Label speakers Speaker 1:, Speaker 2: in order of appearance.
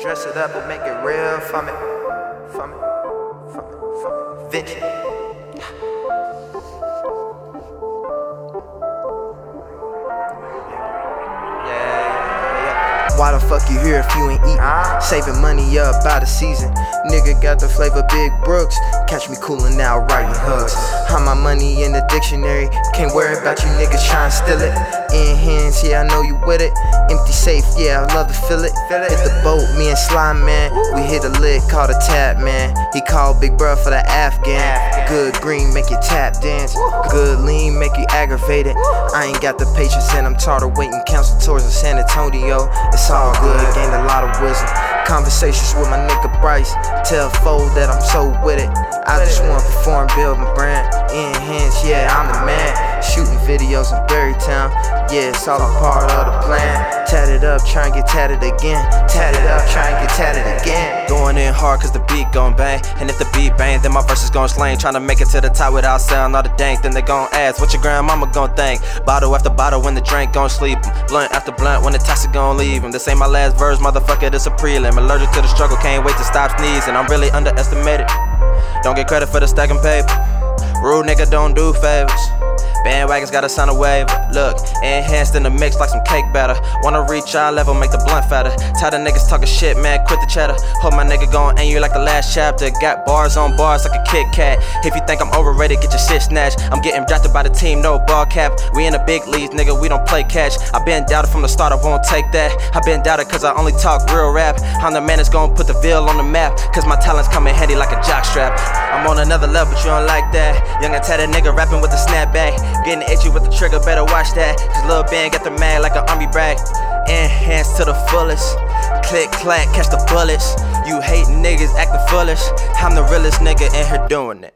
Speaker 1: Dress it up and make it real for me. For me. For me. For me. Vinci. Why the fuck you here if you ain't eating? Saving money up by the season. Nigga got the flavor Big Brooks. Catch me coolin' out writing hooks. How my money in the dictionary. Can't worry about you niggas trying to steal it. In hands, yeah, I know you with it. Empty safe, yeah, I love to feel it. Hit the boat, me and Slime Man. We hit a lick, called a tap man. He called Big Bruh for the Afghan. Good green, make you tap dance. Good lean, make you aggravated. I ain't got the patience and I'm tired of waiting. Council tours in San Antonio. It's all good, gained a lot of wisdom. Conversations with my nigga Bryce. Tell Fold that I'm so with it. I just wanna perform, build my brand. In hands, yeah, I'm the man. Videos in Berrytown. Yeah, it's all a part of the plan. Tatted up, try and get tatted again. Tatted up, try and get tatted again.
Speaker 2: Going in hard cause the beat gon' bang. And if the beat bang, then my verses gon' slang. Tryna make it to the top without sound all the dank. Then they gon' ask what your grandmama gon' think. Bottle after bottle when the drink gon' sleep 'em. Blunt after blunt when the toxic gon' leave 'em. This ain't my last verse, motherfucker, this a prelim. Allergic to the struggle, can't wait to stop sneezing. I'm really underestimated. Don't get credit for the stacking paper. Rude nigga don't do favors. Bandwagons gotta sign a waiver. Look, enhanced in the mix like some cake batter. Wanna reach our level, make the blunt fatter. Tired of niggas talking shit, man, quit the chatter. Hope my nigga gon' aim you like the last chapter. Got bars on bars like a Kit Kat. If you think I'm overrated, get your shit snatched. I'm getting drafted by the team, no ball cap. We in the big leagues, nigga, we don't play catch. I been doubted from the start, I won't take that. I been doubted cause I only talk real rap. I'm the man that's gon' put the Ville on the map. Cause my talents come in handy like a jockstrap. I'm on another level, but you don't like that. Young and tatted nigga rapping with a snapback. Getting itchy with the trigger, better watch that. Cause Lil Ben got the mag like an army brag. Enhance to the fullest. Click, clack, catch the bullets. You hate niggas acting foolish. I'm the realest nigga in here doing it.